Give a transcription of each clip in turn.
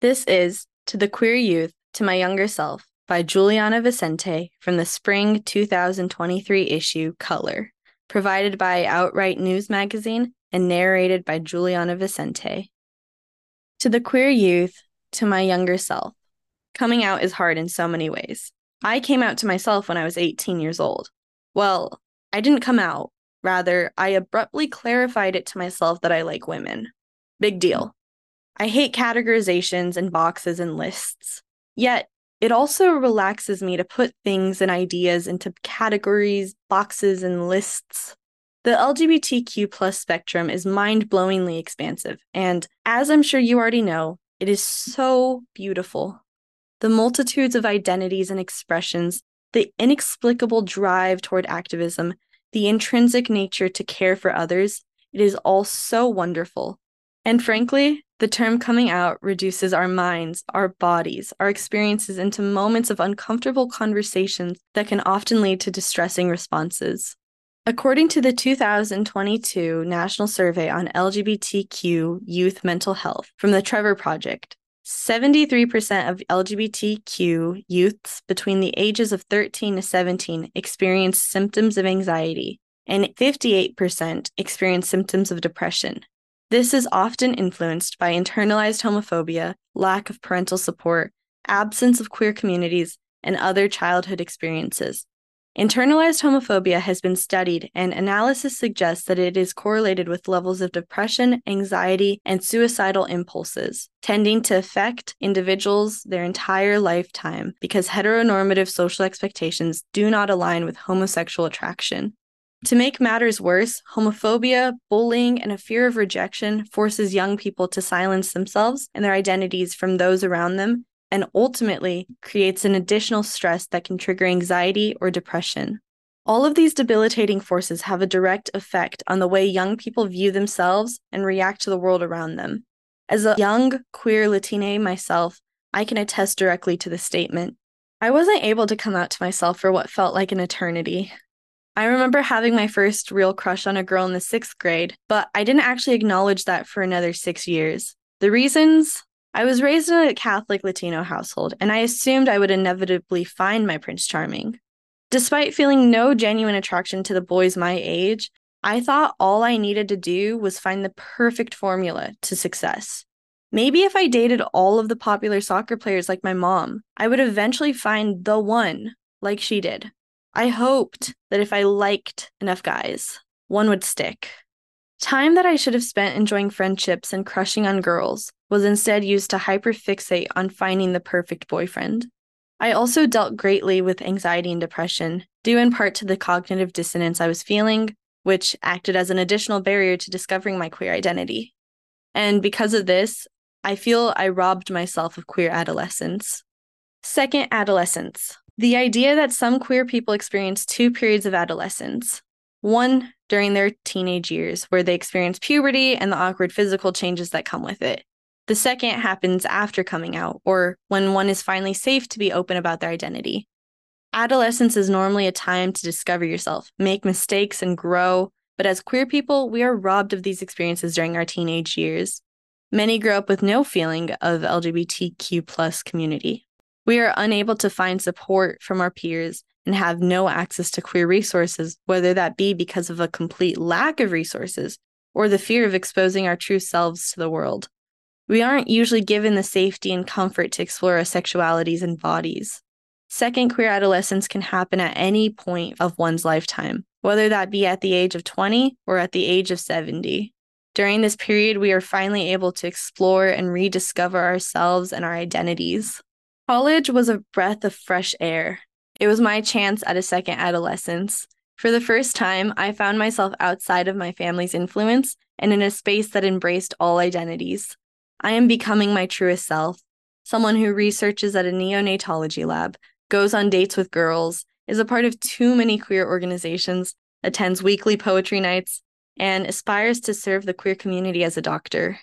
This is To the Queer Youth, to My Younger Self by Giulianna Vicente from the spring 2023 issue Color, provided by OutWrite News Magazine and narrated by Giulianna Vicente. To the queer youth, to my younger self, coming out is hard in so many ways. I came out to myself when I was 18 years old. Well, I didn't come out. Rather, I abruptly clarified it to myself that I like women. Big deal. I hate categorizations and boxes and lists. Yet, it also relaxes me to put things and ideas into categories, boxes, and lists. The LGBTQ plus spectrum is mind blowingly expansive, and as I'm sure you already know, it is so beautiful. The multitudes of identities and expressions, the inexplicable drive toward activism, the intrinsic nature to care for others, it is all so wonderful. And frankly, the term coming out reduces our minds, our bodies, our experiences into moments of uncomfortable conversations that can often lead to distressing responses. According to the 2022 National Survey on LGBTQ Youth Mental Health from the Trevor Project, 73% of LGBTQ youths between the ages of 13 to 17 experience symptoms of anxiety, and 58% experience symptoms of depression. This is often influenced by internalized homophobia, lack of parental support, absence of queer communities, and other childhood experiences. Internalized homophobia has been studied, and analysis suggests that it is correlated with levels of depression, anxiety, and suicidal impulses, tending to affect individuals their entire lifetime because heteronormative social expectations do not align with homosexual attraction. To make matters worse, homophobia, bullying, and a fear of rejection forces young people to silence themselves and their identities from those around them, and ultimately creates an additional stress that can trigger anxiety or depression. All of these debilitating forces have a direct effect on the way young people view themselves and react to the world around them. As a young, queer Latina myself, I can attest directly to the statement. I wasn't able to come out to myself for what felt like an eternity. I remember having my first real crush on a girl in the sixth grade, but I didn't actually acknowledge that for another six years. The reasons? I was raised in a Catholic Latino household, and I assumed I would inevitably find my Prince Charming. Despite feeling no genuine attraction to the boys my age, I thought all I needed to do was find the perfect formula to success. Maybe if I dated all of the popular soccer players like my mom, I would eventually find the one like she did. I hoped that if I liked enough guys, one would stick. Time that I should have spent enjoying friendships and crushing on girls was instead used to hyperfixate on finding the perfect boyfriend. I also dealt greatly with anxiety and depression, due in part to the cognitive dissonance I was feeling, which acted as an additional barrier to discovering my queer identity. And because of this, I feel I robbed myself of queer adolescence. Second, adolescence. The idea that some queer people experience two periods of adolescence one during their teenage years, where they experience puberty and the awkward physical changes that come with it. The second happens after coming out, or when one is finally safe to be open about their identity. Adolescence is normally a time to discover yourself, make mistakes, and grow, but as queer people, we are robbed of these experiences during our teenage years. Many grow up with no feeling of LGBTQ plus community. We are unable to find support from our peers and have no access to queer resources, whether that be because of a complete lack of resources or the fear of exposing our true selves to the world. We aren't usually given the safety and comfort to explore our sexualities and bodies. Second, queer adolescence can happen at any point of one's lifetime, whether that be at the age of 20 or at the age of 70. During this period, we are finally able to explore and rediscover ourselves and our identities. College was a breath of fresh air. It was my chance at a second adolescence. For the first time, I found myself outside of my family's influence and in a space that embraced all identities. I am becoming my truest self someone who researches at a neonatology lab, goes on dates with girls, is a part of too many queer organizations, attends weekly poetry nights, and aspires to serve the queer community as a doctor.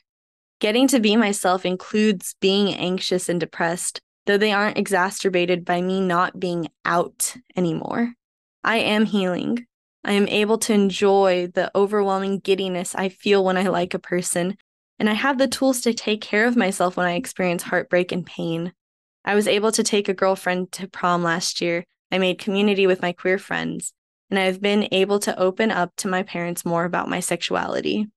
Getting to be myself includes being anxious and depressed, though they aren't exacerbated by me not being out anymore. I am healing. I am able to enjoy the overwhelming giddiness I feel when I like a person and I have the tools to take care of myself when I experience heartbreak and pain. I was able to take a girlfriend to prom last year. I made community with my queer friends, and I have been able to open up to my parents more about my sexuality.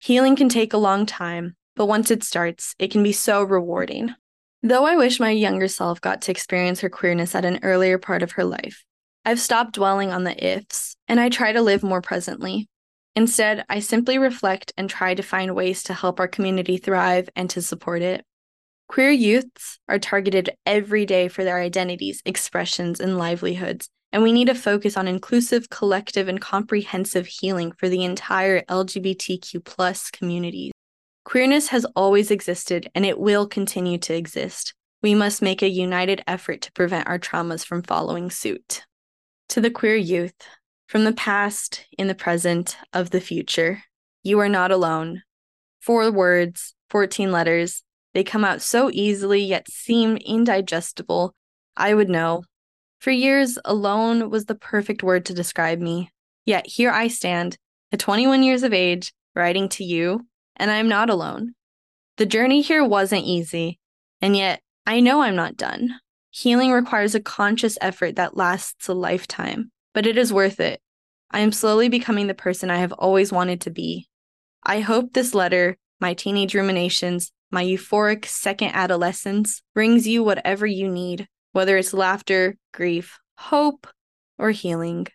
Healing can take a long time, but once it starts, it can be so rewarding. Though I wish my younger self got to experience her queerness at an earlier part of her life, I've stopped dwelling on the ifs and I try to live more presently. Instead, I simply reflect and try to find ways to help our community thrive and to support it. Queer youths are targeted every day for their identities, expressions, and livelihoods, and we need to focus on inclusive, collective, and comprehensive healing for the entire LGBTQ community. Queerness has always existed and it will continue to exist. We must make a united effort to prevent our traumas from following suit. To the queer youth, from the past, in the present, of the future, you are not alone. Four words, 14 letters, they come out so easily yet seem indigestible. I would know. For years, alone was the perfect word to describe me. Yet here I stand, at 21 years of age, writing to you, and I'm not alone. The journey here wasn't easy, and yet I know I'm not done. Healing requires a conscious effort that lasts a lifetime, but it is worth it. I am slowly becoming the person I have always wanted to be. I hope this letter, my teenage ruminations, my euphoric second adolescence, brings you whatever you need, whether it's laughter, grief, hope, or healing.